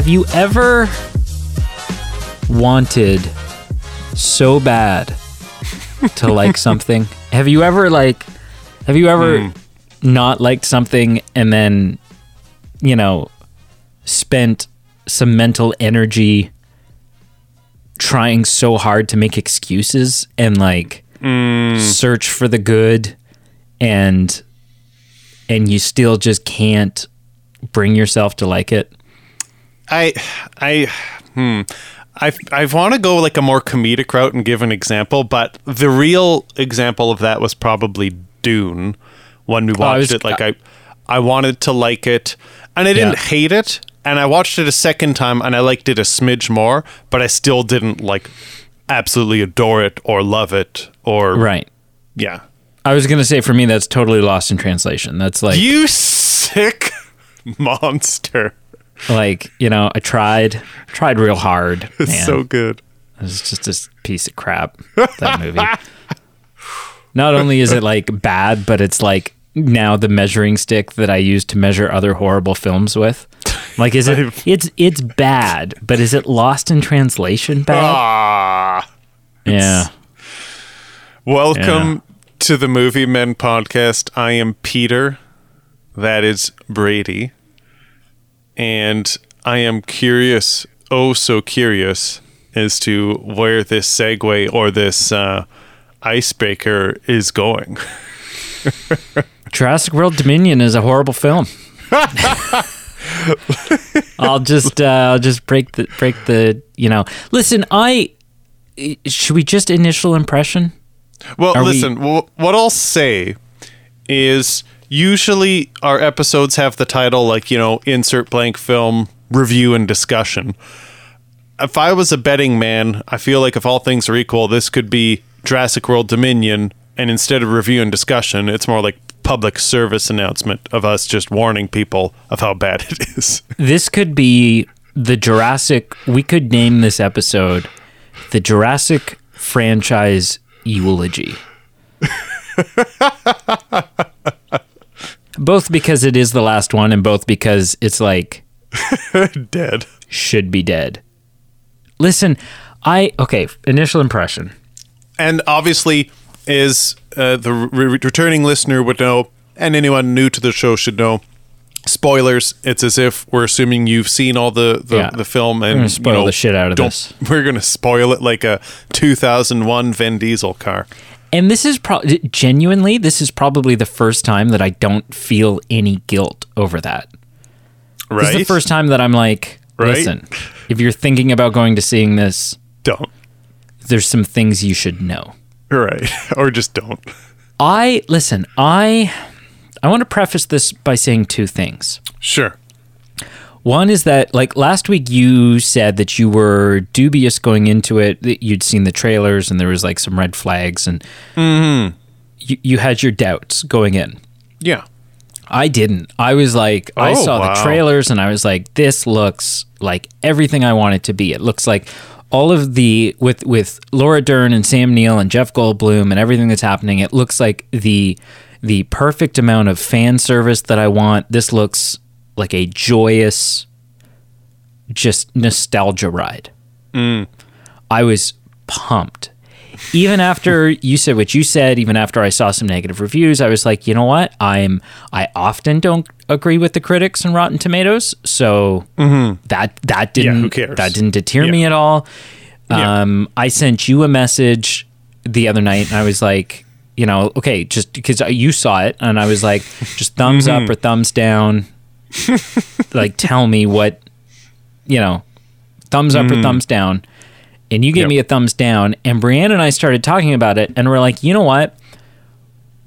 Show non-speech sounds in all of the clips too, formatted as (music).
Have you ever wanted so bad to (laughs) like something? Have you ever like have you ever hmm. not liked something and then you know spent some mental energy trying so hard to make excuses and like hmm. search for the good and and you still just can't bring yourself to like it? I, I, hmm. I, I want to go like a more comedic route and give an example, but the real example of that was probably Dune when we watched I was- it. Like I, I wanted to like it, and I didn't Yeah. hate it. And I watched it a second time, and I liked it a smidge more, but I still didn't like absolutely adore it or love it or Right. yeah. I was gonna say for me that's totally lost in translation. That's like You sick (laughs) monster! Like you know I tried tried real hard. (laughs) It's man. so good. It's just a piece of crap. That movie. (laughs) Not only is it like bad, but it's like now the measuring stick that I use to measure other horrible films with. Like, is it? (laughs) It's it's bad, but is it lost in translation bad? Ah. yeah. Welcome to the Movie Men podcast. I am Peter. That is Brady. And I am curious, oh so curious, as to where this segue or this uh, icebreaker is going. (laughs) Jurassic World Dominion is a horrible film. (laughs) I'll just uh, I'll just break the break the you know. Listen, I should we just initial impression? Well, Are we- listen, wh- what I'll say is usually our episodes have the title like, you know, insert blank film review and discussion. If I was a betting man, I feel like if all things are equal, this could be Jurassic World Dominion, and instead of review and discussion, it's more like public service announcement of us just warning people of how bad (laughs) it is. This could be the Jurassic. We could name this episode the Jurassic franchise eulogy. (laughs) both because it is the last one, and both because it's like (laughs) Dead. should be dead. Listen, I okay. Initial impression. And obviously, is uh, the re- returning listener would know, and anyone new to the show should know, spoilers. It's as if we're assuming you've seen all the the, Yeah. the film, and spoil you know, the shit out of this. (laughs) We're gonna spoil it like a 2001 Vin Diesel car. And this is probably genuinely, this is probably the first time that I don't feel any guilt over that. Right? This is the first time that I'm like, Right? listen, if you're thinking about going to seeing this, Don't. there's some things you should know. Right. (laughs) or just don't. I listen, I I want to preface this by saying two things. Sure. One is that like last week you said that you were dubious going into it, that you'd seen the trailers and there was like some red flags and mm-hmm. you, you had your doubts going in. Yeah. I didn't. I was like, I Oh, saw the trailers and I was like, this looks like everything I want it to be. It looks like all of the with with Laura Dern and Sam Neill and Jeff Goldblum and everything that's happening. It looks like the the perfect amount of fan service that I want. This looks like a joyous, just nostalgia ride. I was pumped. Even after you said what you said, even after I saw some negative reviews, I was like, you know what? I'm I often don't agree with the critics and Rotten Tomatoes, so that that didn't cares? that didn't deter me at all. Yeah. Um, I sent you a message the other night, and I was like, you know, okay, just because you saw it, and I was like, just thumbs up Mm-hmm. or thumbs down. (laughs) like, tell me what, you know, thumbs up or thumbs down. And you gave Mm. Yep. me a thumbs down, and Brianne and I started talking about it, and we're like, you know what?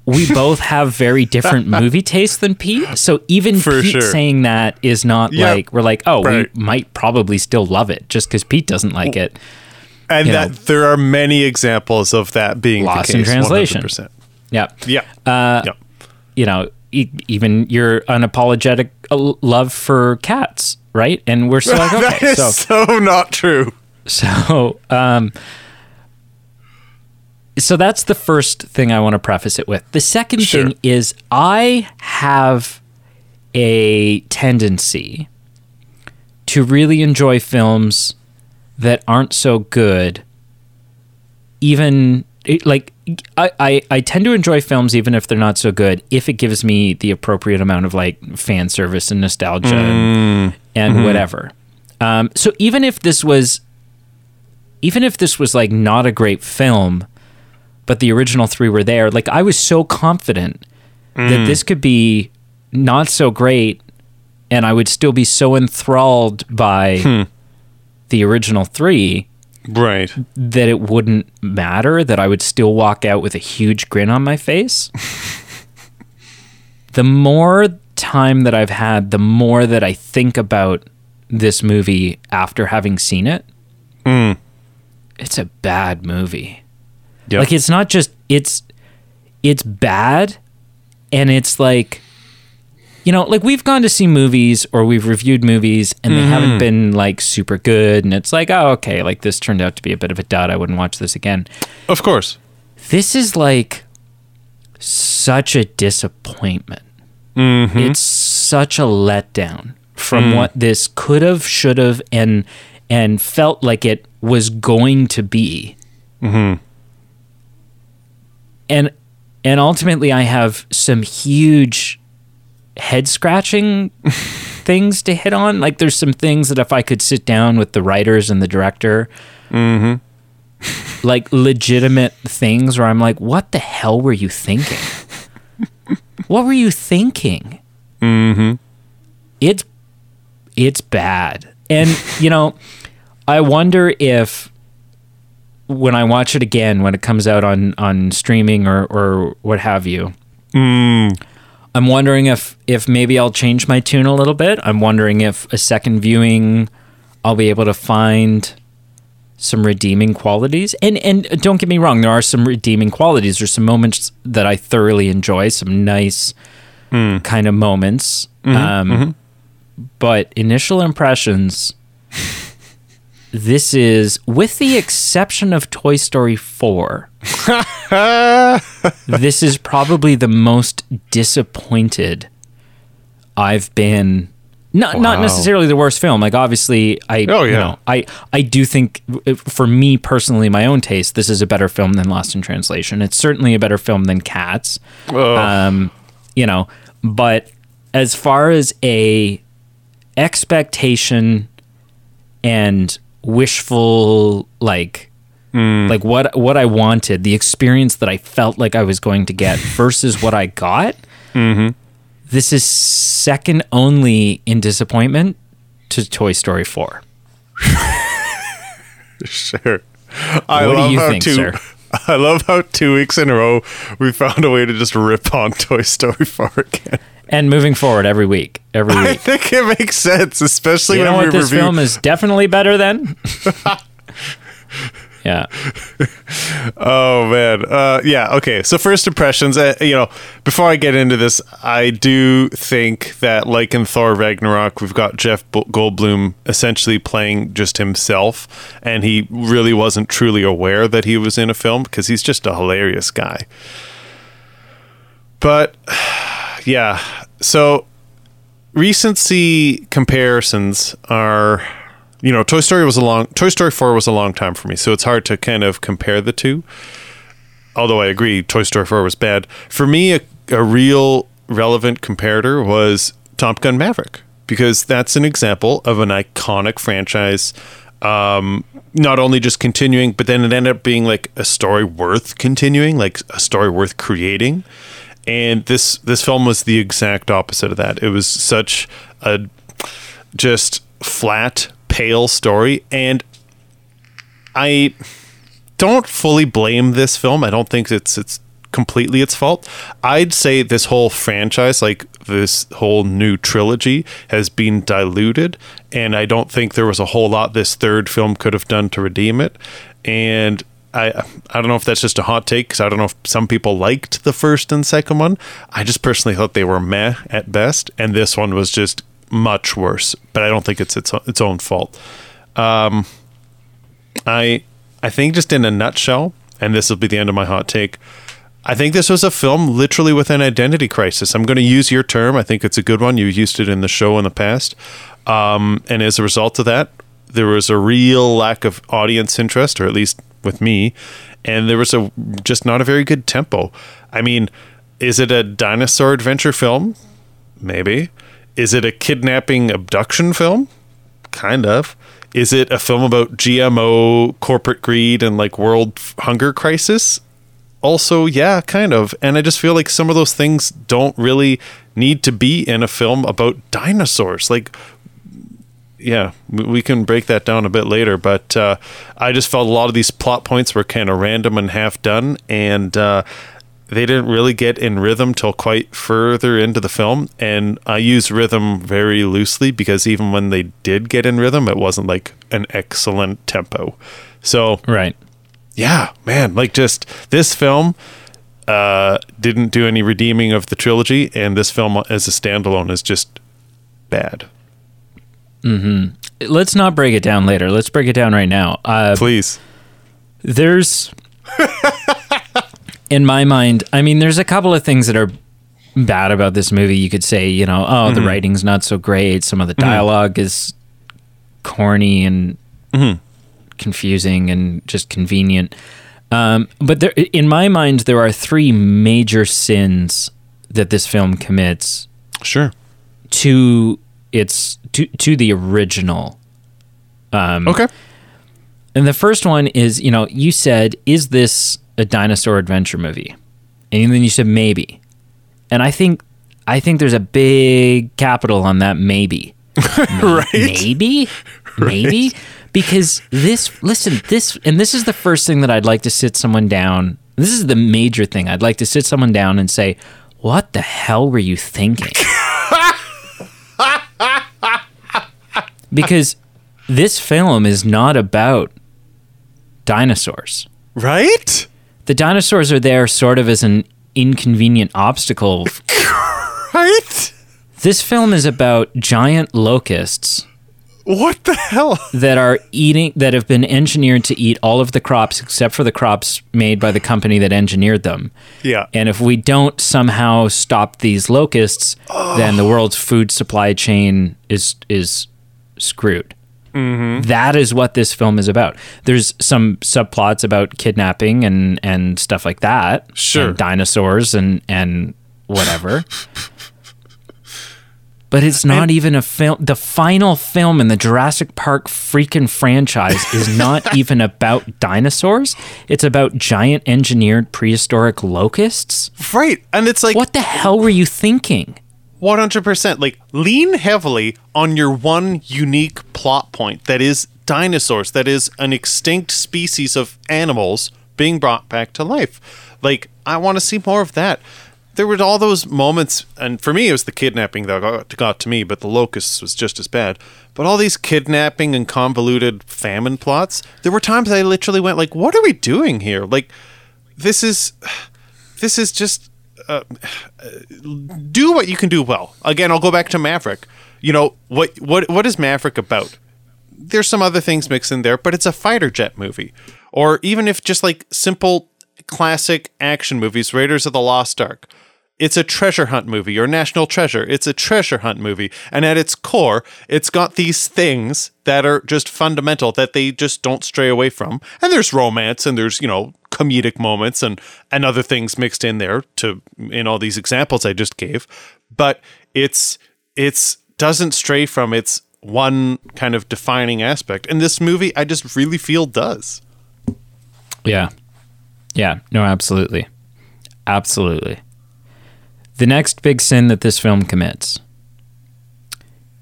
We (laughs) both have very different movie tastes than Pete. So even For Pete sure. saying that is not Yep. like we're like, oh, Right. we might probably still love it just because Pete doesn't like it. And You that know. there are many examples of that being Lost the in translation. 100%. Yeah. Yeah. Uh, yeah. you know, even your unapologetic uh, love for cats, right? And we're still like, (laughs) that okay, is so so not true. so um, so that's the first thing I want to preface it with. The second Sure. thing is I have a tendency to really enjoy films that aren't so good, even it- like I, I, I tend to enjoy films even if they're not so good if it gives me the appropriate amount of like fan service and nostalgia and, mm. and mm-hmm. whatever. Um, so even if this was even if this was like not a great film, but the original three were there, like I was so confident that mm. this could be not so great and I would still be so enthralled by hmm. the original three Right. that it wouldn't matter, that I would still walk out with a huge grin on my face. (laughs) the more time that I've had, the more that I think about this movie after having seen it. Hmm. It's a bad movie. Yep. Like it's not just it's it's bad and it's like you know, like we've gone to see movies or we've reviewed movies and they haven't mm-hmm. been like super good and it's like, oh okay, like this turned out to be a bit of a dud. I wouldn't watch this again. Of course. This is like such a disappointment. Mm-hmm. It's such a letdown from mm. what this could have, should have, and and felt like it was going to be. Mm-hmm. And and ultimately, I have some huge head scratching (laughs) things to hit on. Like there's some things that if I could sit down with the writers and the director, (laughs) like legitimate things where I'm like, what the hell were you thinking? (laughs) what were you thinking? Mm-hmm. It's it's bad. And you know, I wonder if when I watch it again, when it comes out on on streaming or or what have you, I'm wondering if if maybe I'll change my tune a little bit. I'm wondering if a second viewing, I'll be able to find some redeeming qualities. And and don't get me wrong, there are some redeeming qualities. There's some moments that I thoroughly enjoy, some nice hmm. kind of moments. Mm-hmm. um, mm-hmm. But initial impressions. This is, with the exception of Toy Story 4, (laughs) this is probably the most disappointed I've been. Not not necessarily the worst film. Like obviously, I Oh, you yeah. know, I I do think uh, for me personally, my own taste, this is a better film than Lost in Translation. It's certainly a better film than Cats. Ugh. Um, you know, but as far as a expectation and wishful like hmm. like what what I wanted, the experience that I felt like I was going to get (laughs) versus what I got. Mm-hmm. This is second only in disappointment to Toy Story 4. (laughs) Sure. I What do you how think, two, sir? (laughs) I love how two weeks in a row we found a way to just rip on (laughs) Toy Story 4 again. And moving forward every week, every (laughs) week. I think it makes sense, especially you when know we what this review. film is definitely better than? Yeah. (laughs) Oh man, uh, yeah. Okay, so first impressions. Uh, you know, before I get into this, I do think that, like in Thor Ragnarok, we've got Jeff Goldblum essentially playing just himself, and he really wasn't truly aware that he was in a film because he's just a hilarious guy. But (sighs) yeah, so recency comparisons are you know toy story was a long toy story 4 was a long time for me so it's hard to kind of compare the two. Although i agree toy story 4 was bad. For me a, a real relevant comparator was top gun maverick because that's an example of an iconic franchise um, not only just continuing but then it ended up being like a story worth continuing like a story worth creating. And this this film was the exact opposite of that. It was such a just flat, pale story, and I don't fully blame this film. I don't think it's it's completely its fault. I'd say this whole franchise, like this whole new trilogy, has been diluted, and I don't think there was a whole lot this third film could have done to redeem it. And I I don't know if that's just a hot take because I don't know if some people liked the first and second one. I just personally thought they were meh at best, and this one was just much worse. But I don't think it's its its own fault. Um, I I think just in a nutshell, and this will be the end of my hot take. I think this was a film literally with an identity crisis. I'm going to use your term. I think it's a good one. You used it in the show in the past. Um, and as a result of that, there was a real lack of audience interest, or at least with me, and there was a just not a very good tempo. I mean, is it a dinosaur adventure film? Maybe. Is it a kidnapping abduction film? Kind of. Is it a film about GMO corporate greed and like world hunger crisis? Also, yeah, kind of. And I just feel like some of those things don't really need to be in a film about dinosaurs. Like yeah, we can break that down a bit later. But uh, I just felt a lot of these plot points were kind of random and half done, and uh, they didn't really get in rhythm till quite further into the film. And I use rhythm very loosely because even when they did get in rhythm, it wasn't like an excellent tempo. So right, yeah, man, like just this film uh, didn't do any redeeming of the trilogy, and this film as a standalone is just bad. Mm-hmm. Let's not break it down later. Let's break it down right now. Uh, Please. There's, (laughs) in my mind, I mean, there's a couple of things that are bad about this movie. You could say, you know, oh, the writing's not so great. Some of the dialogue is corny and confusing and just convenient. Um, but there, in my mind, there are three major sins that this film commits Sure. to its to to the original. Um, Okay. And the first one is, you know, you said, "Is this a dinosaur adventure movie?" And then you said maybe. And I think I think there's a big capital on that maybe. (laughs) right. Maybe? (laughs) Maybe? Because this listen, this and this is the first thing that I'd like to sit someone down. This is the major thing. I'd like to sit someone down and say, "What the hell were you thinking?" (laughs) because this film is not about dinosaurs. Right? The dinosaurs are there sort of as an inconvenient obstacle. (laughs) Right? This film is about giant locusts What the hell? that are eating that have been engineered to eat all of the crops except for the crops made by the company that engineered them. Yeah. And if we don't somehow stop these locusts, then the world's food supply chain is is screwed. Mm-hmm. That is what this film is about. There's some subplots about kidnapping and and stuff like that. Sure. And dinosaurs and and whatever. (laughs) But it's not even a film. The final film in the Jurassic Park freaking franchise is not (laughs) even about dinosaurs. It's about giant engineered prehistoric locusts. Right. And it's like What the hell were you thinking? 100%. Like, lean heavily on your one unique plot point that is dinosaurs, that is an extinct species of animals being brought back to life. Like, I want to see more of that. There were all those moments, and for me, it was the kidnapping that got, got to me, but the locusts was just as bad. But all these kidnapping and convoluted famine plots, there were times I literally went like, "What are we doing here?" Like, this is, this is just uh, (sighs) do what you can do well. Again, I'll go back to Maverick. You know what what what is Maverick about? There's some other things mixed in there, but it's a fighter jet movie. Or even if just like simple classic action movies, Raiders of the Lost Ark. It's a treasure hunt movie or National Treasure. It's a treasure hunt movie. And at its core, it's got these things that are just fundamental that they just don't stray away from. And there's romance and there's, you know, comedic moments and and other things mixed in there to in all these examples I just gave. But it's it's doesn't stray from its one kind of defining aspect. And this movie I just really feel does. Yeah. Yeah. No, absolutely. Absolutely. The next big sin that this film commits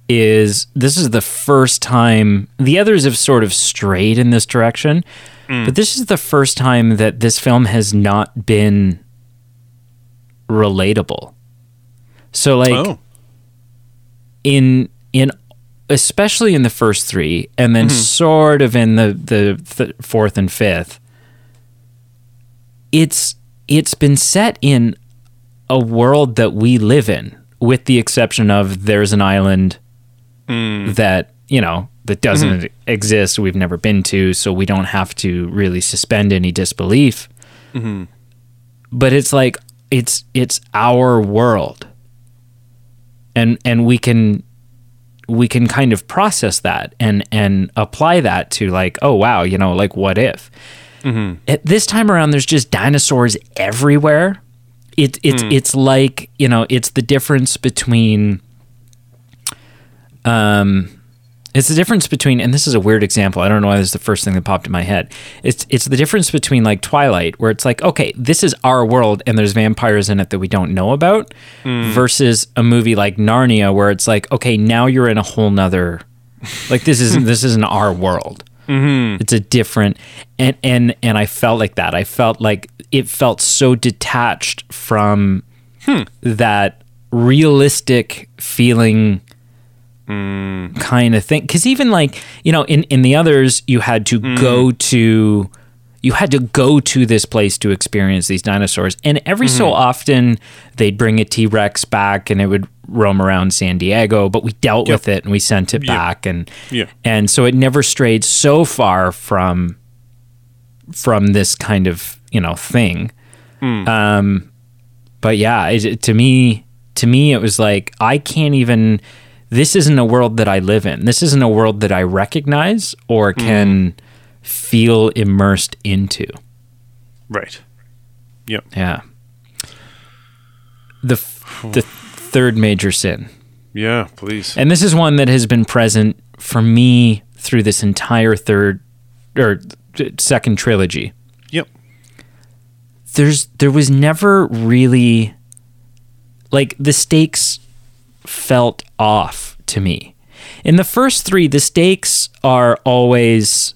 is this is the first time the others have sort of strayed in this direction, mm. but this is the first time that this film has not been relatable. So like oh. In in especially in the first three and then mm-hmm. sort of in the the th- fourth and fifth it's it's been set in a world that we live in with the exception of there's an island mm. that you know that doesn't mm-hmm. exist we've never been to so we don't have to really suspend any disbelief. Mm-hmm. But it's like it's it's our world and and we can we can kind of process that and and apply that to like oh wow you know like what if? At this time around there's just dinosaurs everywhere. It, it's it's like you know it's the difference between um it's the difference between and this is a weird example i don't know why this is the first thing that popped in my head. It's it's the difference between like twilight where it's like okay this is our world and there's vampires in it that we don't know about hmm. versus a movie like narnia where it's like okay now you're in a whole nother like this isn't (laughs) this isn't our world. Mm-hmm. It's a different and and and i felt like that. I felt like it felt so detached from hmm. that realistic feeling kind of thing. Because even like you know in in the others you had to mm. go to you had to go to this place to experience these dinosaurs. And every so mm. often they'd bring a t-rex back and it would roam around san diego but we dealt with it and we sent it back. And Yeah. and so it never strayed so far from from this kind of you know thing. Mm. Um but yeah it, to me to me it was like i can't even this isn't a world that i live in this isn't a world that i recognize or mm. can feel immersed into Right. Yep. yeah the f- the (sighs) third major sin Yeah, please. and this is one that has been present for me through this entire third or second trilogy Yep. there's there was never really like the stakes felt off to me. In the first 3 the stakes are always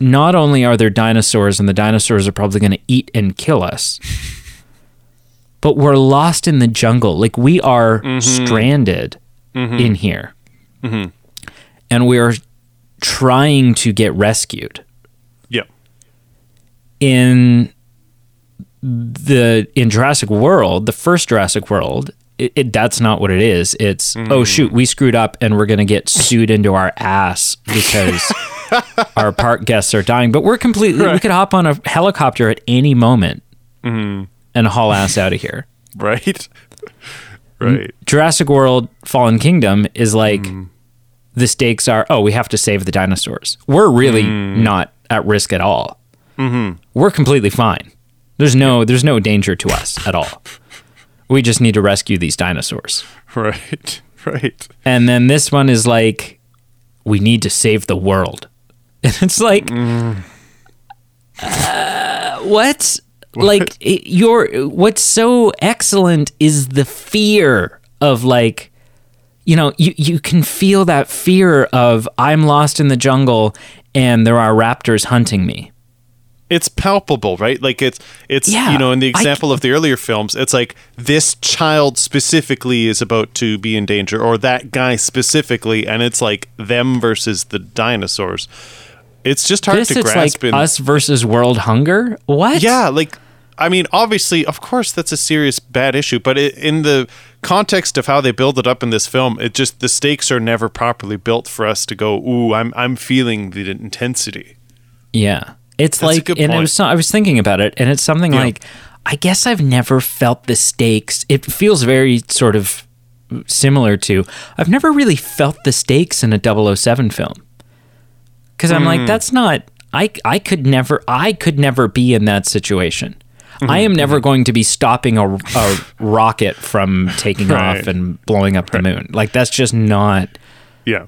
not only are there dinosaurs and the dinosaurs are probably going to eat and kill us (laughs) but we're lost in the jungle like we are mm-hmm. stranded mm-hmm. in here. Mm-hmm. And we're trying to get rescued Yep. in the in Jurassic World, the first Jurassic World, it, it, that's not what it is. It's oh mm. shoot, we screwed up and we're gonna get sued into our ass because (laughs) our park guests are dying. But we're completely we could hop on a helicopter at any moment mm-hmm. and haul ass out of here. Right. (laughs) right. Jurassic World Fallen Kingdom is like mm. the stakes are oh we have to save the dinosaurs. We're really mm. not at risk at all. Mm-hmm. We're completely fine. There's no there's no danger to us at all. (laughs) We just need to rescue these dinosaurs. Right. (laughs) Right. And then this one is like we need to save the world. (laughs) And it's like uh, what? Like it, your what's so excellent is the fear of like you know, you, you can feel that fear of I'm lost in the jungle and there are raptors hunting me. It's palpable, right? Like it's it's Yeah, you know, in the I- example of the earlier films, it's like this child specifically is about to be in danger or that guy specifically and it's like them versus the dinosaurs. It's just hard This to is grasp like in us versus world hunger. What? Yeah, like I mean, obviously, of course, that's a serious bad issue, but it, in the context of how they build it up in this film, it just the stakes are never properly built for us to go, "Ooh, I'm I'm feeling the intensity." Yeah. It's That's like, and it was, so- I was thinking about it, and it's something Yeah. like, I guess I've never felt the stakes. It feels very sort of similar to, I've never really felt the stakes in a 007 film. Because I'm Hmm. like, that's not, I, I could never, I could never be in that situation. Mm-hmm. I am never going to be stopping a, a rocket from taking (laughs) Right. off and blowing up the moon. Like, that's just not Yeah,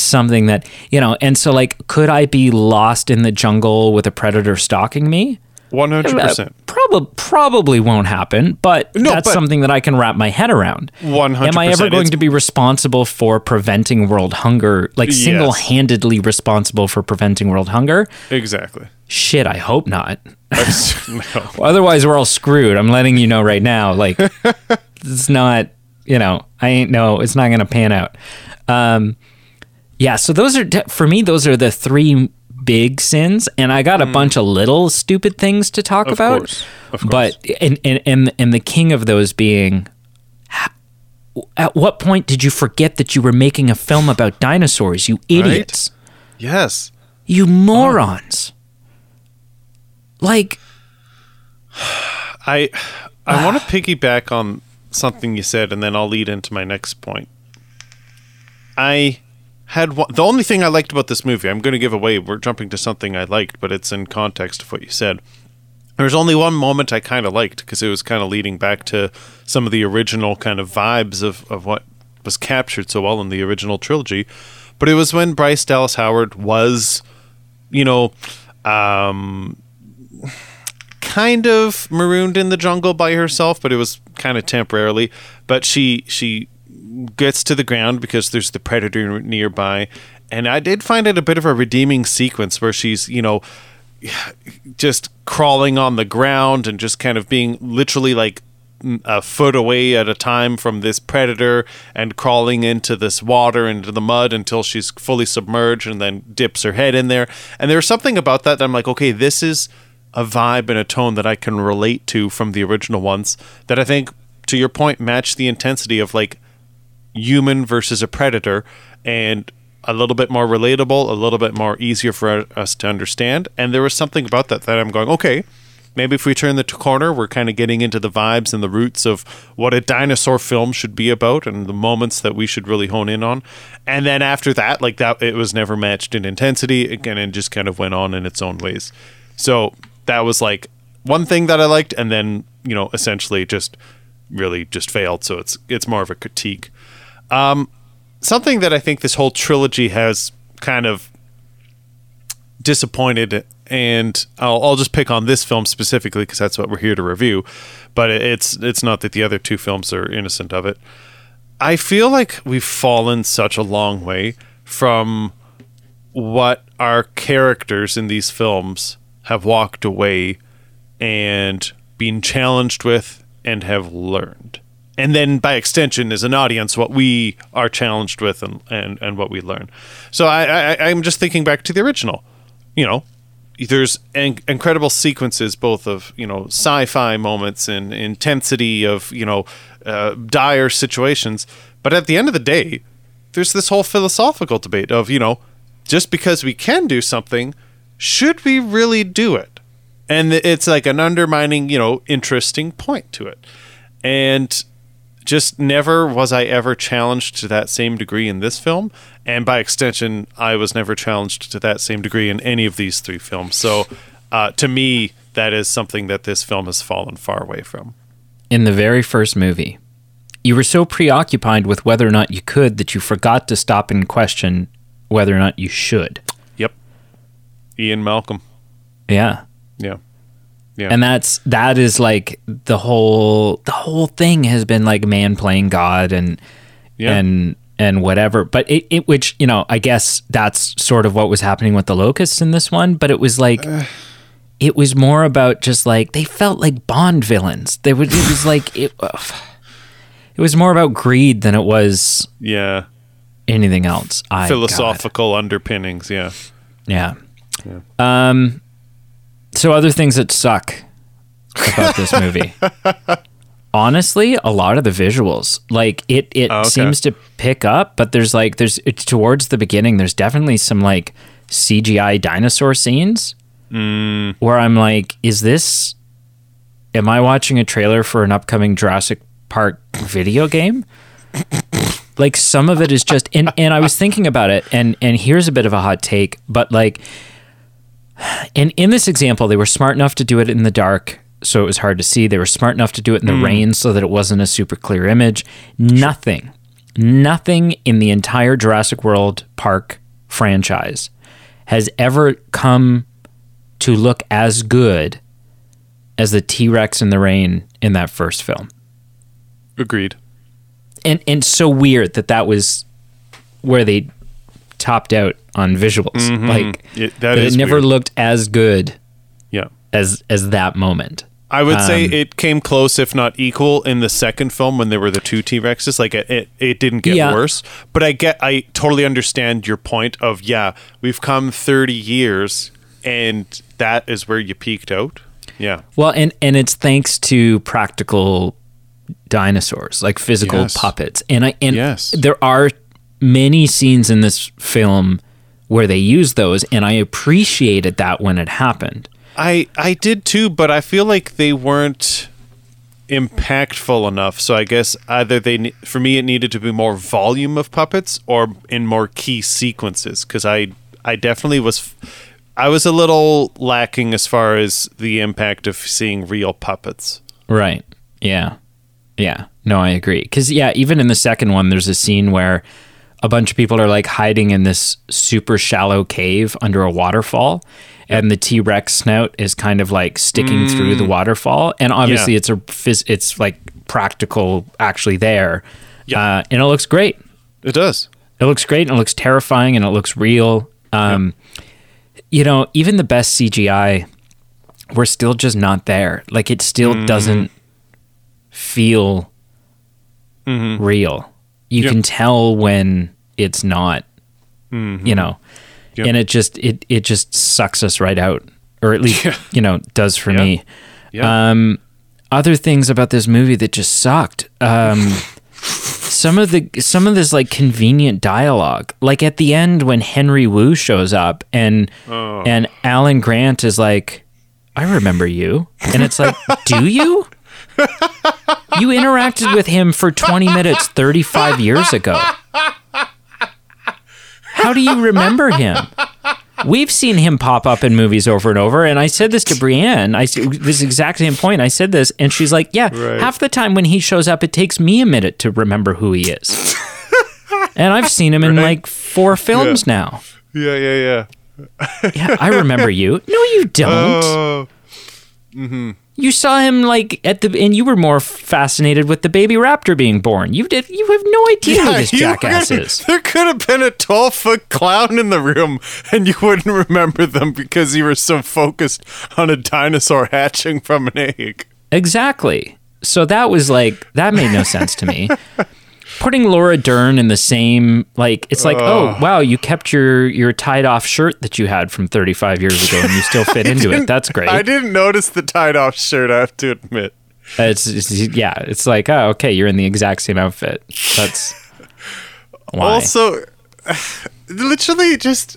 something that you know and so like could i be lost in the jungle with a predator stalking me one hundred percent. probably probably won't happen but No, that's but- something that i can wrap my head around 100%. am i ever going It's- to be responsible for preventing world hunger like Yes. single-handedly responsible for preventing world hunger Exactly. shit i hope not (laughs) no. otherwise we're all screwed i'm letting you know right now like (laughs) it's not you know i ain't no it's not gonna pan out um yeah so those are for me those are the three big sins and i got a mm. bunch of little stupid things to talk Of about course. Of course. but and, and and and the king of those being at what point did you forget that you were making a film about dinosaurs you idiots yes. you uh-huh. morons like I I want to piggyback on something you said, and then I'll lead into my next point. I had one, the only thing I liked about this movie. I'm going to give away. We're jumping to something I liked, but it's in context of what you said. There's only one moment I kind of liked because it was kind of leading back to some of the original kind of vibes of, of what was captured so well in the original trilogy. But it was when Bryce Dallas Howard was, you know, um, kind of marooned in the jungle by herself, but it was kind of temporarily. But she she gets to the ground because there's the predator nearby, and I did find it a bit of a redeeming sequence where she's you know just crawling on the ground and just kind of being literally like a foot away at a time from this predator and crawling into this water into the mud until she's fully submerged and then dips her head in there. And there's something about that that i'm like okay this is a vibe and a tone that i can relate to from the original ones that i think to your point match the intensity of like human versus a predator and a little bit more relatable, a little bit more easier for us to understand. And there was something about that that I'm going, okay, maybe if we turn the corner, we're kind of getting into the vibes and the roots of what a dinosaur film should be about and the moments that we should really hone in on. And then after that, like that, it was never matched in intensity again and just kind of went on in its own ways. So that was like one thing that I liked. And then, you know, essentially just really just failed. So it's, it's more of a critique. Um, something that I think this whole trilogy has kind of disappointed, and I'll, I'll just pick on this film specifically because that's what we're here to review. But it's it's not that the other two films are innocent of it. I feel like we've fallen such a long way from what our characters in these films have walked away and been challenged with and have learned and then by extension as an audience what we are challenged with and and, and what we learn. So I, I i'm just thinking back to the original. You know there's in- incredible sequences both of you know sci-fi moments and intensity of you know uh, dire situations. But at the end of the day there's this whole philosophical debate of you know just because we can do something should we really do it? And it's like an undermining you know interesting point to it. And just never was I ever challenged to that same degree in this film, and by extension, I was never challenged to that same degree in any of these three films. So, uh, to me, that is something that this film has fallen far away from. In the very first movie, you were so preoccupied with whether or not you could that you forgot to stop and question whether or not you should. Yep. Ian Malcolm. Yeah. Yeah. Yeah. And that's that is like the whole the whole thing has been like man playing God and yeah. and and whatever. But it, it which, you know, I guess that's sort of what was happening with the locusts in this one, but it was like it was more about just like they felt like Bond villains. They would it was like it it was more about greed than it was Yeah. anything else. I philosophical God. underpinnings, yeah. Yeah. Yeah. Um so other things that suck about this movie. (laughs) Honestly, a lot of the visuals, like it, it oh, okay. seems to pick up, but there's like there's it's towards the beginning. There's definitely some like CGI dinosaur scenes mm. where I'm like, is this? Am I watching a trailer for an upcoming Jurassic Park video game? like some of it is just and and I was thinking about it and and here's a bit of a hot take, but like and in this example, they were smart enough to do it in the dark, so it was hard to see. They were smart enough to do it in the mm. rain so that it wasn't a super clear image. Nothing, nothing in the entire Jurassic World Park franchise has ever come to look as good as the T Rex in the rain in that first film. Agreed. And and so weird that that was where they topped out on visuals. Mm-hmm. Like it, that it never weird. looked as good. Yeah. As as that moment. I would um, say it came close, if not equal, in the second film when there were the two T Rexes. Like it, it, it, didn't get yeah. worse. But I get, I totally understand your point of yeah, we've come thirty years, and that is where you peaked out. Yeah. Well, and and it's thanks to practical dinosaurs, like physical yes. puppets, and I and yes. there are many scenes in this film where they use those, and I appreciated that when it happened. I I did too, but I feel like they weren't impactful enough. So I guess either they, for me, it needed to be more volume of puppets or in more key sequences. Because I, I definitely was, I was a little lacking as far as the impact of seeing real puppets. Right. Yeah. Yeah. No, I agree. Because, yeah, even in the second one, there's a scene where a bunch of people are like hiding in this super shallow cave under a waterfall. And the T Rex snout is kind of like sticking through the waterfall. And obviously, Yeah. it's a phys- it's like practical actually there. Yeah. Uh, and it looks great. It does. It looks great and it looks terrifying and it looks real. Um, You know, even the best CGI, we're still just not there. Like it still Mm-hmm. doesn't feel real. You Yep. can tell when it's not. You know, Mm-hmm. Yep. and it just it it just sucks us right out, or at least (laughs) Yeah. you know does for Yeah. me. Um, other things about this movie that just sucked. Um, (laughs) some of the some of this like convenient dialogue, like at the end when Henry Wu shows up and Oh. and Alan Grant is like, "I remember you," and it's like, "Do you?" (laughs) You interacted with him for 20 minutes 35 years ago. How do you remember him? We've seen him pop up in movies over and over, and I said this to Brienne. I this exact same point. I said this, and she's like, "Yeah, Right. half the time when he shows up, it takes me a minute to remember who he is." and I've seen him in like four films now. yeah, yeah, yeah. Yeah, I remember you. No, you don't. Oh, mm-hmm. You saw him like at the, and you were more fascinated with the baby raptor being born. You did. You have no idea who this jackass could- is. There could have been a 12 foot clown in the room and you wouldn't remember them because you were so focused on a dinosaur hatching from an egg. Exactly. So that was like that made no sense to me. (laughs) Putting Laura Dern in the same like it's like oh wow you kept your your tied off shirt that you had from 35 years ago and you still fit (laughs) into it. That's great. I didn't notice the tied off shirt, I have to admit. It's, it's yeah. It's like oh okay you're in the exact same outfit. That's why. (laughs) Also, (sighs) literally just.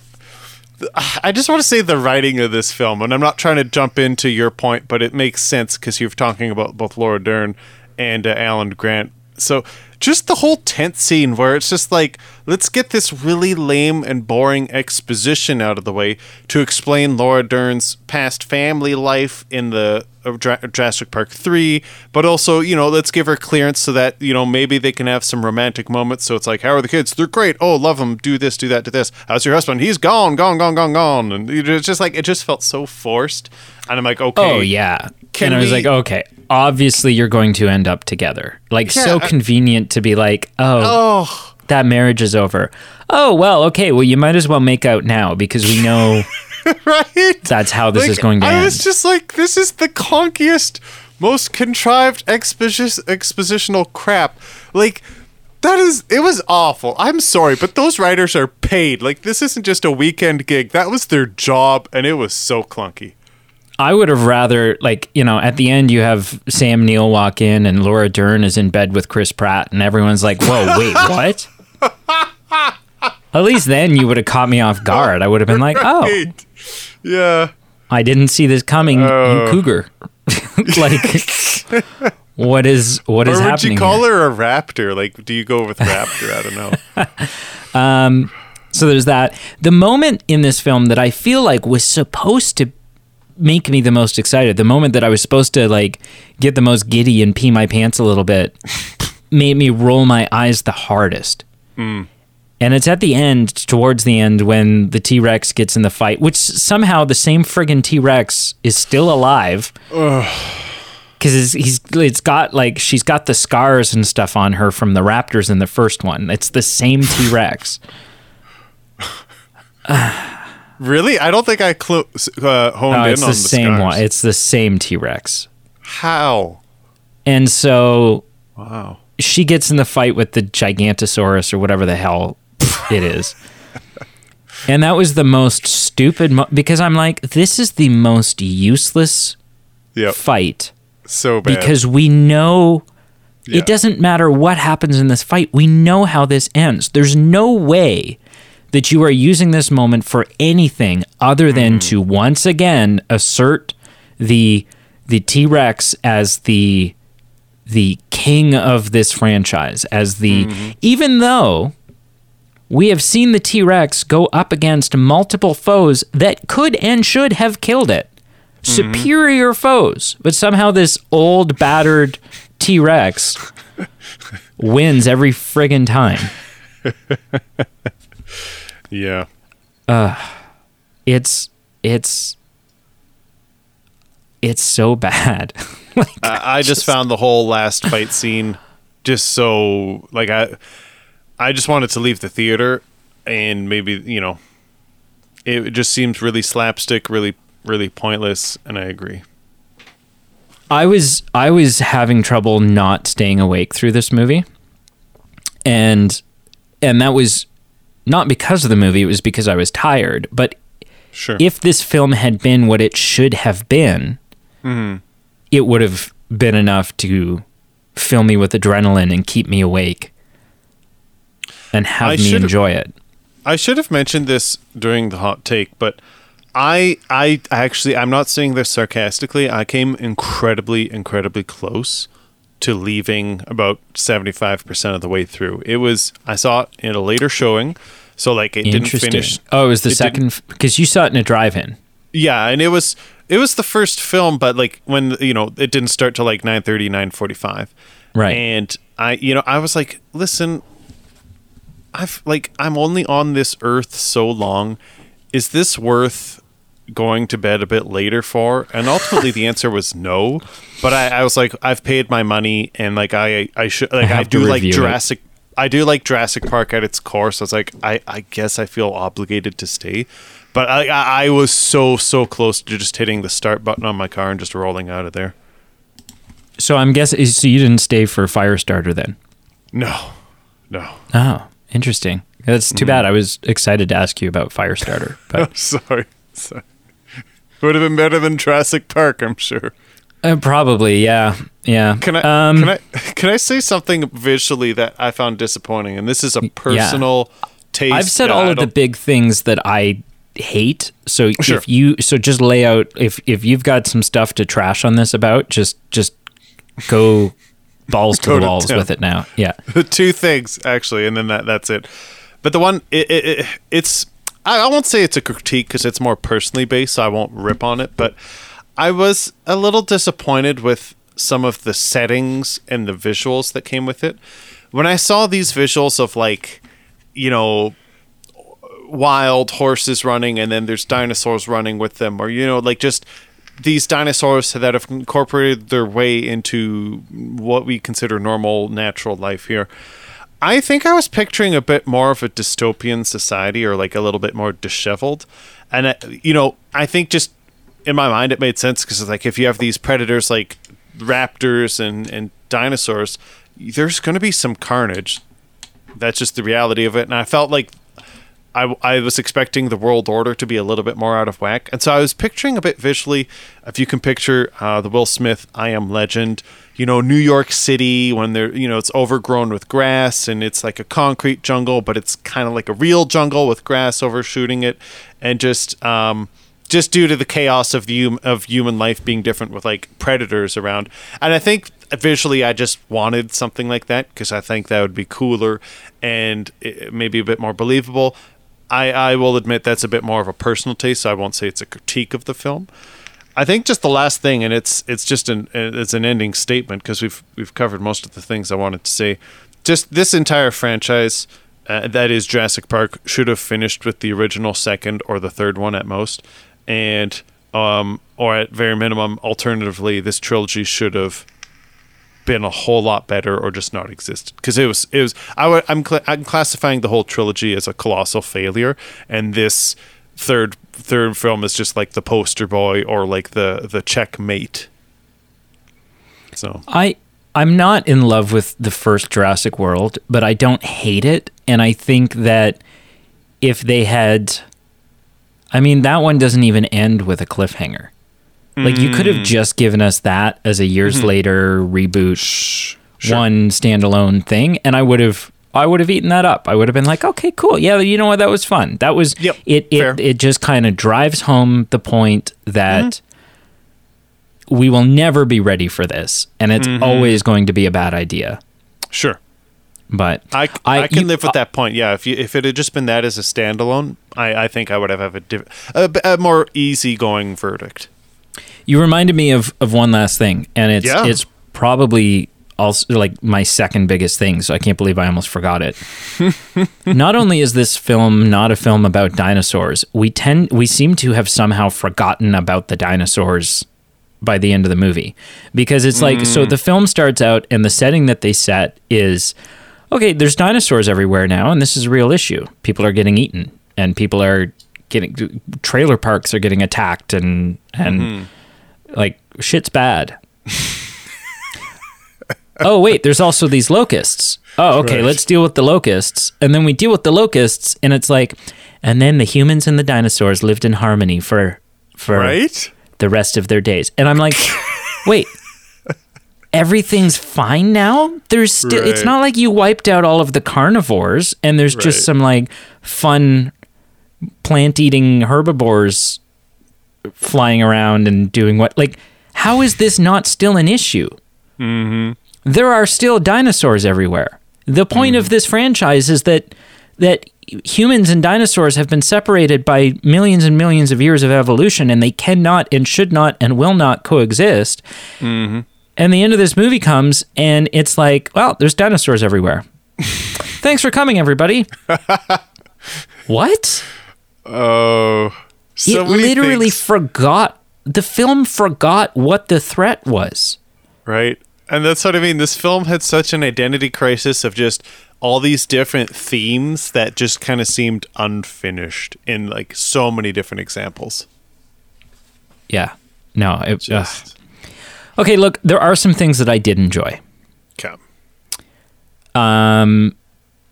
I just want to say the writing of this film, and I'm not trying to jump into your point, but it makes sense because you're talking about both Laura Dern and uh, Alan Grant. So, just the whole tent scene where it's just like, let's get this really lame and boring exposition out of the way to explain Laura Dern's past family life in the uh, Jurassic Park 3, but also, you know, let's give her clearance so that, you know, maybe they can have some romantic moments. So it's like, how are the kids? They're great. Oh, love them. Do this, do that, do this. How's your husband? He's gone, gone, gone, gone, gone. And it's just like, it just felt so forced. And I'm like, okay. Oh yeah. Can and I was we- like, okay, obviously you're going to end up together. Like so I- convenient to be like, oh, Oh, that marriage is over. Oh well, okay. Well, you might as well make out now because we know (laughs) right? that's how this Like, is going to I end. was just like, this is the clunkiest, most contrived exposi- expositional crap. Like, that is, it was awful. I'm sorry, but those writers are paid. Like, this isn't just a weekend gig. That was their job, and it was so clunky. I would have rather like you know at the end you have Sam Neill walk in and Laura Dern is in bed with Chris Pratt and everyone's like, whoa, wait, (laughs) what? At least then you would have caught me off guard. I would have been like, oh, Yeah. I didn't see this coming, Oh. you cougar. (laughs) (laughs) like, what is what is Or would happening? you call here? her a raptor? Like, do you go with raptor? I don't know. Um, so there's that. The moment in this film that I feel like was supposed to make me the most excited, the moment that I was supposed to like get the most giddy and pee my pants a little bit, made me roll my eyes the hardest. And it's at the end, towards the end, when the T Rex gets in the fight, which somehow the same friggin' T Rex is still alive. Because he's it's got like she's got the scars and stuff on her from the raptors in the first one. It's the same T Rex. Really? I don't think I clo- uh, honed No, in it's on the the same scars. one. It's the same T Rex. How? And so Wow. she gets in the fight with the Gigantosaurus or whatever the hell it is. (laughs) And that was the most stupid mo- because I'm like, this is the most useless Yep. fight So bad. because we know Yeah. it doesn't matter what happens in this fight. We know how this ends. There's no way that you are using this moment for anything other than hmm. to once again assert the the T-Rex as the the king of this franchise as the mm-hmm. even though we have seen the T-Rex go up against multiple foes that could and should have killed it. Mm-hmm. Superior foes, but somehow this old battered T-Rex (laughs) wins every friggin' time. (laughs) Yeah. It's it's it's so bad. (laughs) like, I, I just found the whole last fight scene just so like I I just wanted to leave the theater and maybe you know it just seems really slapstick, really really pointless, and I agree. I was I was having trouble not staying awake through this movie. And and that was not because of the movie, it was because I was tired. But Sure. if this film had been what it should have been, mm-hmm. it would have been enough to fill me with adrenaline and keep me awake and have I me enjoy it. I should have mentioned this during the hot take, but I I actually I'm not saying this sarcastically. I came incredibly incredibly close to leaving about 75% of the way through. It was I saw it in a later showing, so like it didn't finish. Oh, it was the it second because you saw it in a drive-in. Yeah, and it was it was the first film, but like when you know it didn't start till like 9:30, 9:45. Right. And I you know, I was like, listen, I've like I'm only on this earth so long. Is this worth going to bed a bit later for? And ultimately the answer was no. But I, I was like, I've paid my money and like I I should like I, to do like review it. I do like Jurassic Park at its core, so it's like I, I guess I feel obligated to stay. But I, I I was so so close to just hitting the start button on my car and just rolling out of there. So I'm guessing so you didn't stay for Firestarter then. No, no. Oh, interesting. That's Mm. too bad. I was excited to ask you about Firestarter, (laughs) but Sorry, sorry. Would have been better than Jurassic Park, I'm sure. uh, probably, yeah, yeah. Can I Um, can I (laughs) can I say something visually that I found disappointing? And this is a personal taste. I've said all of the big things that I hate. So Sure. if you so just lay out if if you've got some stuff to trash on this about, just just go balls to Go the to walls with it now. Yeah. (laughs) two things actually, and then that that's it. But the one it, it, it it's I, I won't say it's a critique because it's more personally based, so I won't rip on it. But I was a little disappointed with some of the settings and the visuals that came with it. When I saw these visuals of like, you know, wild horses running and then there's dinosaurs running with them or you know like just these dinosaurs that have incorporated their way into what we consider normal natural life here i think i was picturing a bit more of a dystopian society or like a little bit more disheveled. And I, you know i think just in my mind it made sense because like if you have these predators like raptors and and dinosaurs there's going to be some carnage. That's just the reality of it. And i felt like I, I was expecting the world order to be a little bit more out of whack. And so I was picturing a bit visually, if you can picture uh, the Will Smith I Am Legend, you know, New York City when they're, you know, it's overgrown with grass and it's like a concrete jungle, but it's kind of like a real jungle with grass overshooting it. And just, um, just due to the chaos of the of human life being different with like predators around. And I think visually I just wanted something like that because I think that would be cooler and eh, maybe a bit more believable. I, I will admit that's a bit more of a personal taste, so I won't say it's a critique of the film. I think just the last thing, and it's it's just an it's an ending statement because we've we've covered most of the things I wanted to say. Just this entire franchise, uh, that is Jurassic Park, should have finished with the original second or the third one at most, and um or at very minimum, alternatively, this trilogy should have been a whole lot better or just not existed. Because it was it was I would, I'm cl- I'm classifying the whole trilogy as a colossal failure and this third third film is just like the poster boy or like the the checkmate. So. I I'm not in love with the first Jurassic World, but I don't hate it and I think that if they had I mean that one doesn't even end with a cliffhanger. Like you could have mm. just given us that as a years mm-hmm. later reboot sure. one standalone thing and I would have I would have eaten that up. I would have been like, "Okay, cool. Yeah, you know what? That was fun." That was Yep, it fair. it it just kind of drives home the point that mm-hmm. we will never be ready for this, and it's Mm-hmm. always going to be a bad idea. Sure. But I, I, can you- live with that point. Yeah, if you, if it had just been that as a standalone, I, I think I would have have a, diff- a, a more easygoing verdict. You reminded me of of one last thing, and it's Yeah. it's probably also like my second biggest thing. So I can't believe I almost forgot it. (laughs) not only is this film not a film about dinosaurs, we tend we seem to have somehow forgotten about the dinosaurs by the end of the movie because it's like so mm. the film starts out and the setting that they set is okay there's dinosaurs everywhere now and this is a real issue people are getting eaten and people are getting trailer parks are getting attacked and and mm-hmm. Like shit's bad. oh wait, there's also these locusts. Oh, okay, Right. let's deal with the locusts. And then we deal with the locusts and it's like and then the humans and the dinosaurs lived in harmony for for Right? the rest of their days. And I'm like, wait, everything's fine now? There's still it's not like you wiped out all of the carnivores and there's just some like fun plant eating herbivores flying around and doing what like how is this not still an issue? Mm-hmm. There are still dinosaurs everywhere. The point of this franchise is that that humans and dinosaurs have been separated by millions and millions of years of evolution, and they cannot and should not and will not coexist. And the end of this movie comes, and it's like, well, there's dinosaurs everywhere. (laughs) Thanks for coming, everybody. (laughs) what? Oh. So it literally things, forgot. The film forgot what the threat was. right? And that's what I mean. This film had such an identity crisis of just all these different themes that just kind of seemed unfinished in like so many different examples. Yeah. No. It. Just Okay. Look, there are some things that I did enjoy. okay. Um,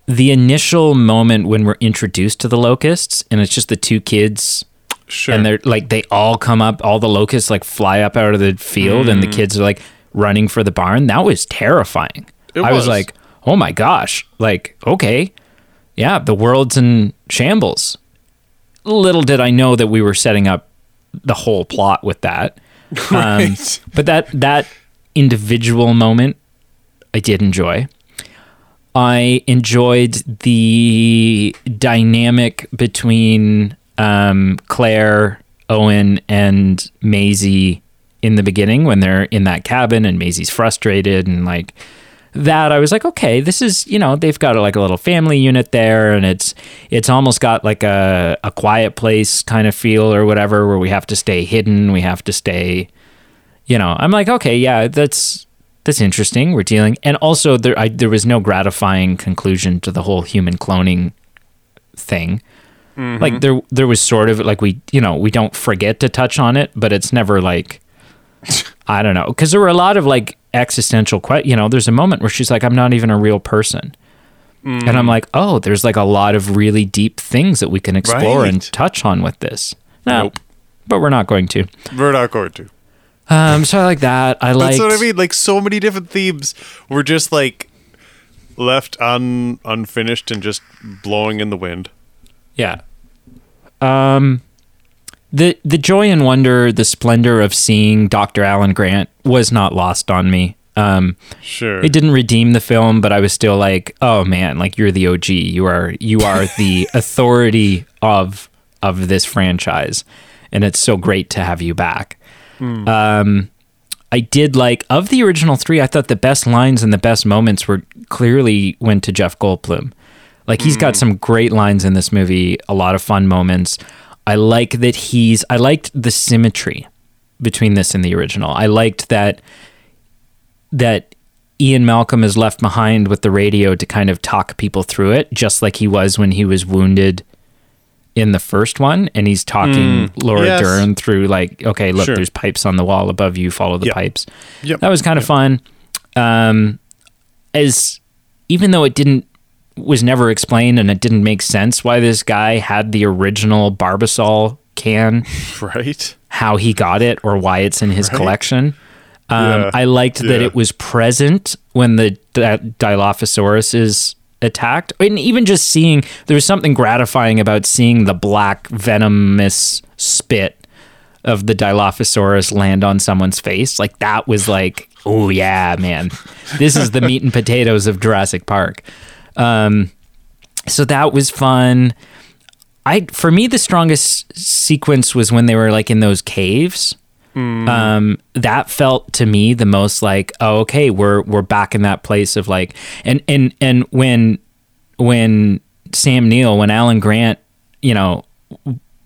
the initial moment when we're introduced to the locusts, and it's just the two kids, Sure. and they're like they all come up, all the locusts like fly up out of the field, and the Mm. kids are like running for the barn. That was terrifying. It I was was. like, oh my gosh, like okay, yeah, the world's in shambles. Little did I know that we were setting up the whole plot with that. (laughs) Um, but that that individual moment I did enjoy. I enjoyed the dynamic between um, Claire, Owen, and Maisie in the beginning when they're in that cabin and Maisie's frustrated and like that I was like okay this is you know they've got like a little family unit there and it's it's almost got like a a quiet place kind of feel or whatever where we have to stay hidden we have to stay you know I'm like okay yeah that's that's interesting we're dealing and also there I, there was no gratifying conclusion to the whole human cloning thing like there there was sort of like we you know we don't forget to touch on it but it's never like (laughs) I don't know because there were a lot of like existential que- you know there's a moment where she's like I'm not even a real person and I'm like oh there's like a lot of really deep things that we can explore and touch on with this no Nope. but we're not going to We're not going to. um so I like that I like (laughs) That's what I mean. Like so many different themes were just like left un unfinished and just blowing in the wind. Yeah. Um the the joy and wonder, the splendor of seeing Dr. Alan Grant was not lost on me. Um Sure. it didn't redeem the film, but I was still like, "Oh man, like you're the OG. You are you are the (laughs) authority of of this franchise." And it's so great to have you back. Um I did like of the original 3, I thought the best lines and the best moments were clearly went to Jeff Goldblum. Like he's got some great lines in this movie, a lot of fun moments. I like that he's I liked the symmetry between this and the original. I liked that that Ian Malcolm is left behind with the radio to kind of talk people through it, just like he was when he was wounded in the first one, and he's talking Laura yes. Dern through like, okay, look, Sure. there's pipes on the wall above you, follow the Yep. pipes. Yep. That was kind of fun. Um, as even though it didn't was never explained and it didn't make sense why this guy had the original Barbasol can, (laughs) right. how he got it or why it's in his Right. collection. Um, Yeah. I liked that it was present when the Di- Dilophosaurus is attacked, and even just seeing there was something gratifying about seeing the black venomous spit of the Dilophosaurus land on someone's face. Like that was like, oh yeah, man, this is the meat and potatoes of Jurassic Park. Um, so that was fun. I for me the strongest sequence was when they were like in those caves. Um, that felt to me the most like, oh, okay, we're we're back in that place of like, and and and when when Sam Neill, when Alan Grant, you know,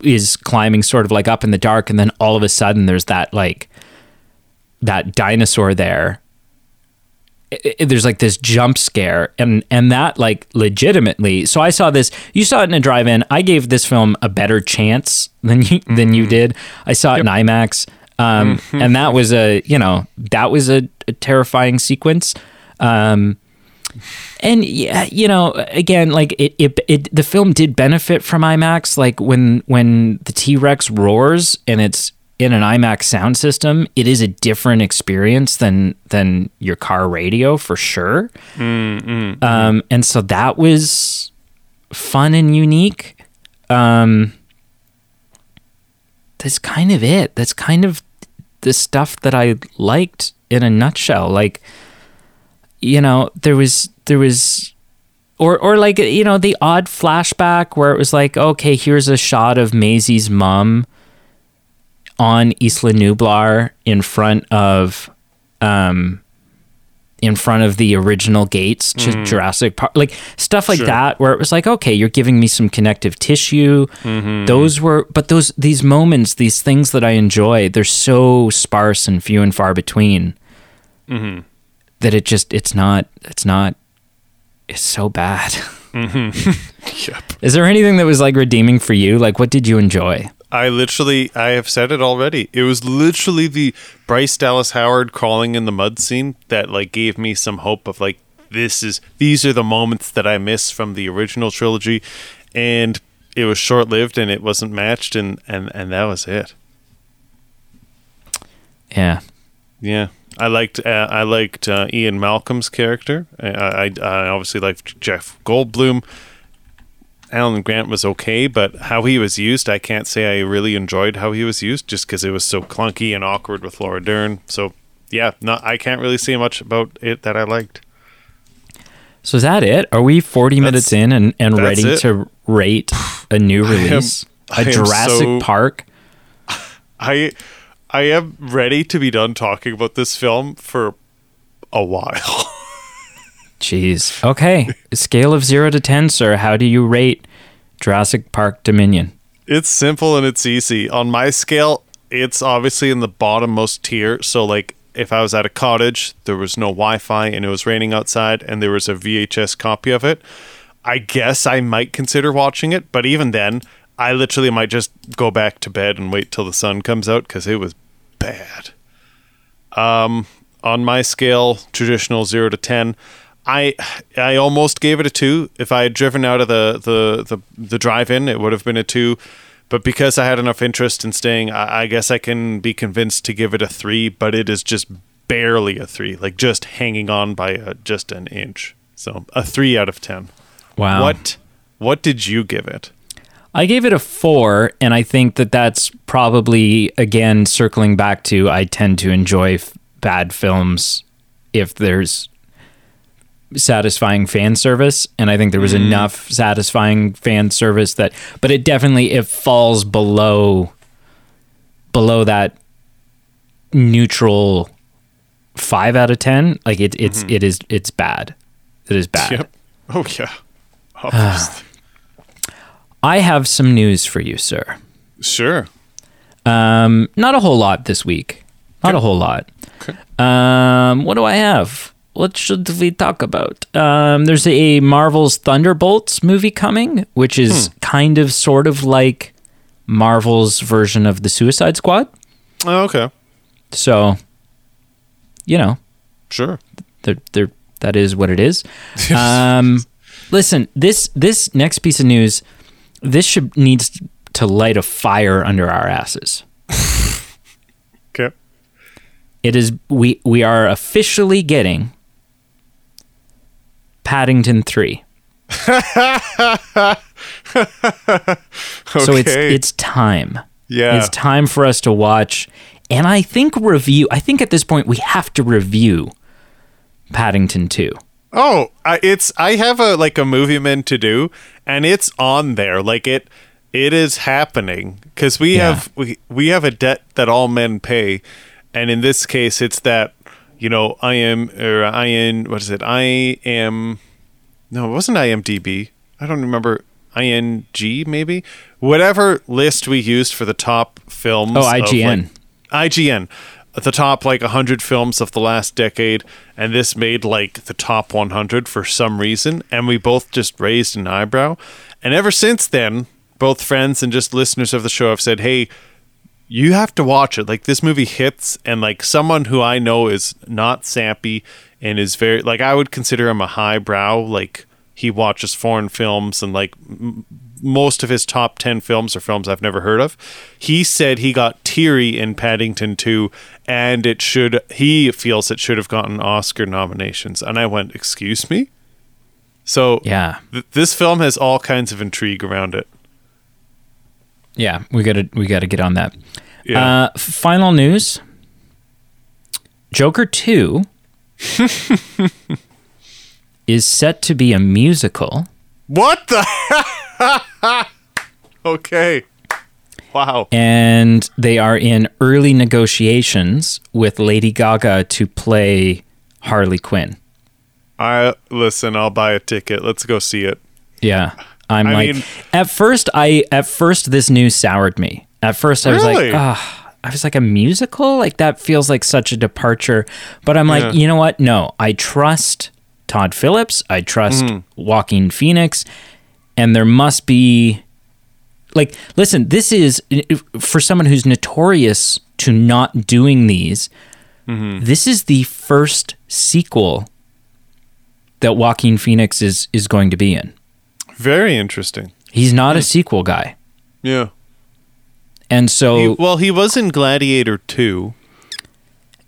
is climbing sort of like up in the dark, and then all of a sudden there's that like that dinosaur there. I- I- there's like this jump scare, and and that like legitimately. So I saw this. You saw it in a drive-in. I gave this film a better chance than you than you did. I saw it in IMAX, um, and that was a you know that was a, a terrifying sequence. Um, and yeah, you know, again, like it, it, it, the film did benefit from IMAX. Like when when the T Rex roars and it's in an IMAX sound system, it is a different experience than than your car radio for sure. Um, and so that was fun and unique. Um, that's kind of it. That's kind of the stuff that I liked in a nutshell. Like, you know, there was there was or or like you know the odd flashback where it was like okay here's a shot of Maisie's mom on Isla Nublar in front of um in front of the original gates to hmm. Jurassic Park like stuff like Sure. that where it was like okay you're giving me some connective tissue. Mm-hmm. Those were but those these moments these things that I enjoy they're so sparse and few and far between mm-hmm. that it just it's not it's not it's so bad. Mm-hmm. (laughs) Yep. is there anything that was like redeeming for you? Like what did you enjoy I literally, I have said it already. It was literally the Bryce Dallas Howard crawling in the mud scene that like gave me some hope of like this is these are the moments that I miss from the original trilogy, and it was short lived and it wasn't matched and and and that was it. yeah Yeah, I liked uh, I liked uh, Ian Malcolm's character. I, I, I obviously liked Jeff Goldblum. Alan Grant was okay, but how he was used, I can't say I really enjoyed how he was used, just because it was so clunky and awkward with Laura Dern. So yeah, no, I can't really say much about it that I liked. So is that it? Are we 40 minutes in and, and ready it. to rate a new (sighs) release? I a am Jurassic so- Park? (sighs) I I am ready to be done talking about this film for a while. (laughs) Jeez. Okay. Scale of 0 to 10, sir. How do you rate Jurassic Park Dominion? It's simple and it's easy. On my scale, it's obviously in the bottommost tier. So, like, if I was at a cottage, there was no Wi Fi and it was raining outside, and there was a VHS copy of it, I guess I might consider watching it. But even then, I literally might just go back to bed and wait till the sun comes out because it was bad. Um, on my scale, traditional zero to ten, I I almost gave it a two. If I had driven out of the the the, the drive-in, it would have been a two. But because I had enough interest in staying, I, I guess I can be convinced to give it a three. But it is just barely a three, like just hanging on by a, just an inch. So a three out of ten. Wow. What what did you give it? I gave it a four, and I think that that's probably, again, circling back to I tend to enjoy f- bad films if there's satisfying fan service and i think there was enough satisfying fan service that but it definitely it falls below below that neutral five out of ten like it, it's it is it's bad it is bad Yep. Oh yeah. (sighs) I have some news for you sir sure. Um, not a whole lot this week. Not a whole lot. Okay. Um, what do I have? What should we talk about? Um, there's a Marvel's Thunderbolts movie coming, which is kind of sort of like Marvel's version of the Suicide Squad. Oh, okay. So, you know, Sure. they're, they're, that is what it is. (laughs) Um, listen, this this next piece of news, this should needs to light a fire under our asses. (laughs) Okay. It is we we are officially getting Paddington 3. So it's it's time. Yeah. It's time for us to watch, and I think review. I think at this point we have to review Paddington 2. Oh, I, it's I have a like a movie man to do, and it's on there. Like it, it is happening because we Yeah. have we we have a debt that all men pay, and in this case, it's that you know I am or I am what is it? I am no, it wasn't IMDb. I don't remember ING maybe whatever list we used for the top films. Oh, of, like- IGN. IGN, the top like 100 films of the last decade, and this made like the top 100 for some reason, and we both just raised an eyebrow. And ever since then, both friends and just listeners of the show have said, hey, you have to watch it. Like this movie hits, and like someone who I know is not sappy and is very like I would consider him a highbrow. Like he watches foreign films and like m- most of his top 10 films are films I've never heard of. He said he got teary in Paddington 2 and it should he feels it should have gotten Oscar nominations. And I went, "Excuse me?" So Yeah. th- this film has all kinds of intrigue around it. Yeah, we got to we got to get on that. Yeah. Uh, final news. Joker 2 (laughs) is set to be a musical What the? (laughs) okay. Wow. and they are in early negotiations with Lady Gaga to play Harley Quinn. I listen. I'll buy a ticket. Let's go see it. Yeah. I'm I like mean- at first I at first this news soured me. At first I was Really? like, ah, I was like a musical? Like that feels like such a departure. But I'm like, Yeah. you know what? No, I trust Todd Phillips. I trust Mm-hmm. Joaquin Phoenix. And there must be like listen, this is for someone who's notorious to not doing these. Mm-hmm. This is the first sequel that Joaquin Phoenix is is going to be in. Very interesting. He's Hmm. not a sequel guy. Yeah. And so, He, well, he was in Gladiator 2.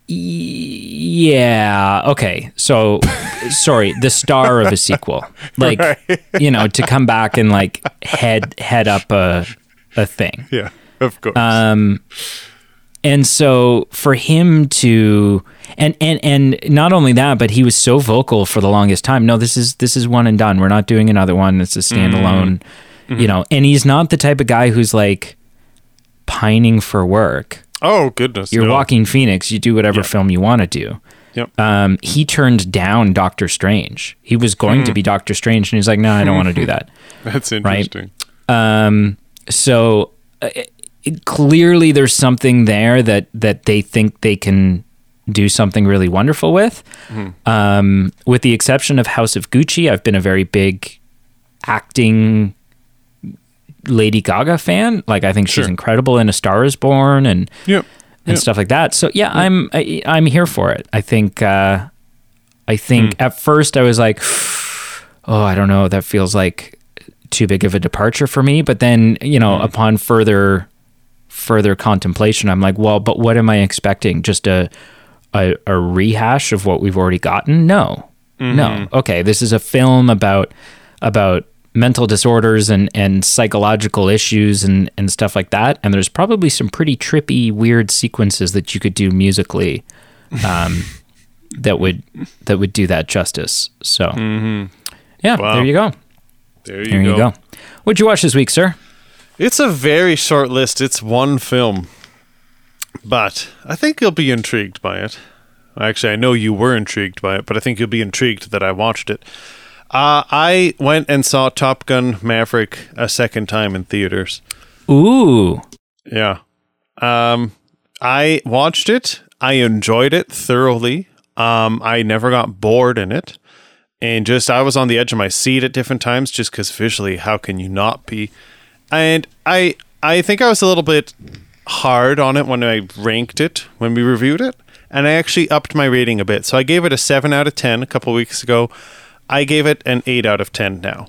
yeah, okay. So, (laughs) sorry, the star of a sequel. (laughs) Like, you know, to come back and like head head up a a thing. Yeah, of course. Um and so for him to and and and not only that, but he was so vocal for the longest time. No, this is this is one and done. We're not doing another one. It's a standalone, you know. And he's not the type of guy who's like pining for work. oh, goodness. You're no. Joaquin Phoenix. You do whatever film you want to do. Yep. Um, he turned down Doctor Strange. He was going to be Doctor Strange, and he's like, "No, I don't want to do that." (laughs) That's interesting. Um, so uh, clearly, there's something there that that they think they can do something really wonderful with. Um, with the exception of House of Gucci, I've been a very big acting Lady Gaga fan. Like, I think she's incredible in A Star Is Born and Yep. and Yep. stuff like that. So yeah, I'm I, I'm here for it. I think uh, I think at first I was like, (sighs) oh, I don't know, that feels like too big of a departure for me. But then you know, upon further further contemplation, I'm like, well, but what am I expecting? Just a a, a rehash of what we've already gotten? No, no. Okay, this is a film about about mental disorders and, and psychological issues and, and stuff like that. And there's probably some pretty trippy, weird sequences that you could do musically um, (laughs) that would that would do that justice. So yeah, Wow. there you go. There you There go. you go. What'd you watch this week, sir? It's a very short list. It's one film. But I think you'll be intrigued by it. Actually, I know you were intrigued by it, but I think you'll be intrigued that I watched it. Uh, I went and saw Top Gun Maverick a second time in theaters. Ooh. Yeah. Um, I watched it. I enjoyed it thoroughly. Um, I never got bored in it. And just, I was on the edge of my seat at different times just because visually, how can you not be? And I, I think I was a little bit hard on it when I ranked it, when we reviewed it. And I actually upped my rating a bit. So I gave it a 7 out of 10 a couple weeks ago. I gave it an 8 out of 10 now.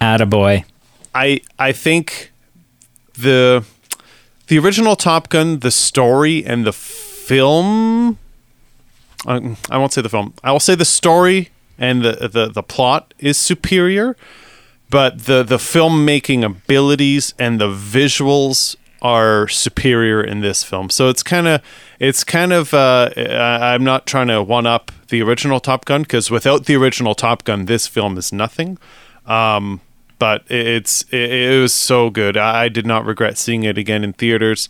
Attaboy. I I think the the original Top Gun, the story and the film. I, I won't say the film. I will say the story and the the, the plot is superior, but the the filmmaking abilities and the visuals are superior in this film. So it's kind of it's kind of uh, I'm not trying to one up the original Top Gun because without the original Top Gun, this film is nothing. Um, but it- it's it, it was so good. I, I did not regret seeing it again in theaters,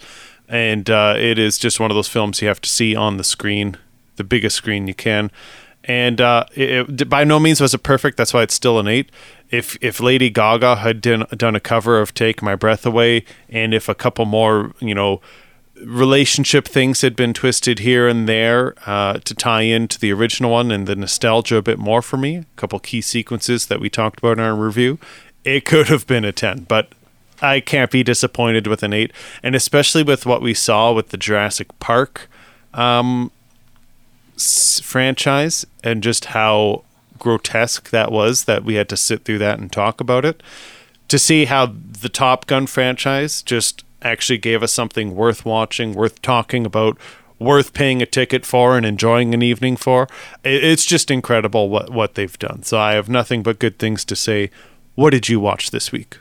and uh, it is just one of those films you have to see on the screen, the biggest screen you can. And uh, it, it by no means was it perfect. That's why it's still an eight. If if Lady Gaga had done done a cover of "Take My Breath Away," and if a couple more, you know, relationship things had been twisted here and there uh, to tie into the original one and the nostalgia a bit more for me. A couple key sequences that we talked about in our review. It could have been a 10, but I can't be disappointed with an 8. And especially with what we saw with the Jurassic Park um, franchise and just how grotesque that was that we had to sit through that and talk about it to see how the Top Gun franchise just actually gave us something worth watching, worth talking about, worth paying a ticket for and enjoying an evening for. It's just incredible what what they've done. So I have nothing but good things to say. What did you watch this week?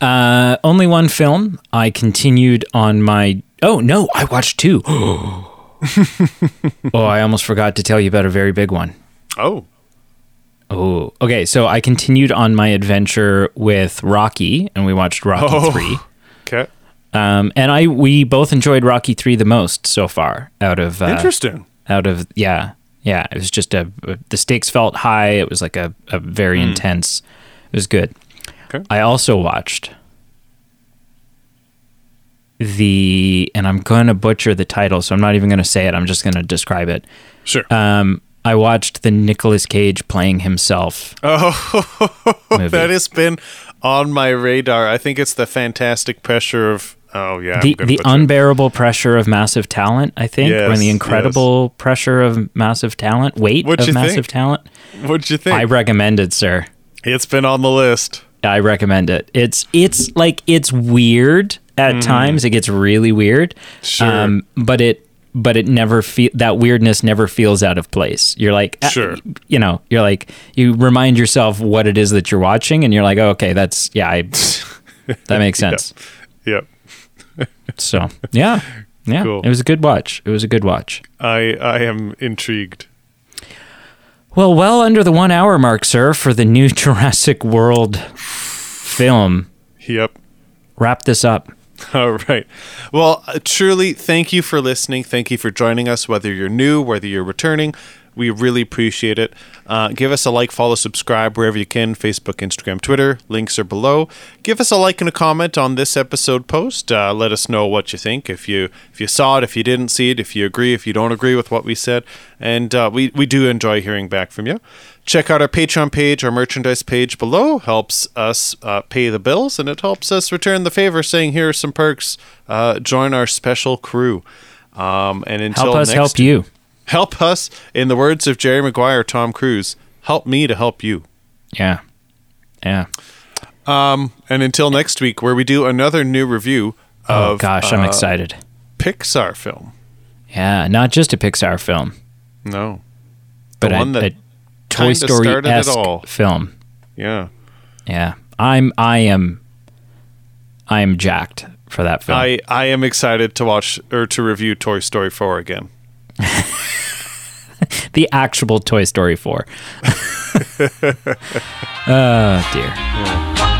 Uh, only one film. I continued on my. Oh no, I watched two. (gasps) (gasps) (laughs) oh, I almost forgot to tell you about a very big one. Oh, Oh, okay. So I continued on my adventure with Rocky, and we watched Rocky Oh. three. okay. Um, and I we both enjoyed Rocky three the most so far out of uh, Interesting. out of yeah yeah it was just a, the stakes felt high it was like a, a very intense it was good Okay. i also watched the and i'm going to butcher the title so i'm not even going to say it i'm just going to describe it Sure. um i watched the Nicolas cage playing himself (laughs) oh, that has been on my radar. I think it's the fantastic pressure of. Oh yeah. The the it. unbearable pressure of massive talent i think or Yes, the yes. incredible pressure of massive talent weight What'd of you massive think? talent What'd you think? i recommend it sir it's been on the list. I recommend it. It's it's like it's weird at times. It gets really weird. Sure. but it but it never feel that weirdness never feels out of place. You're like ah, Sure. you know, you're like you remind yourself what it is that you're watching and you're like, oh, "Okay, that's yeah, I, (laughs) that makes sense." Yep. So, yeah. Yeah. Cool. It was a good watch. It was a good watch. I I am intrigued. Well, well under the 1 hour mark, sir, for the new (laughs) Jurassic World film. Yep. Wrap this up. (laughs) All right. Well, uh, truly, thank you for listening. Thank you for joining us, whether you're new, whether you're returning. We really appreciate it. Uh, give us a like, follow, subscribe wherever you can Facebook, Instagram, Twitter. Links are below. Give us a like and a comment on this episode post. Uh, let us know what you think. If you if you saw it, if you didn't see it, if you agree, if you don't agree with what we said, and uh, we we do enjoy hearing back from you. Check out our Patreon page, our merchandise page below. Helps us uh, pay the bills, and it helps us return the favor. Saying here are some perks. Uh, join our special crew. Um, and until Help us next help you. help us. In the words of Jerry Maguire, Tom Cruise, help me to help you. Yeah. Yeah. And until next week, where we do another new review Oh gosh, I'm uh, excited. Pixar film. Yeah, not just a Pixar film, No, but one a, that a Toy Story esque all. film. yeah. Yeah, I'm. I am. I am jacked for that film. I I am excited to watch or to review Toy Story 4 again. (laughs) the actual Toy Story four. (laughs) (laughs) oh dear.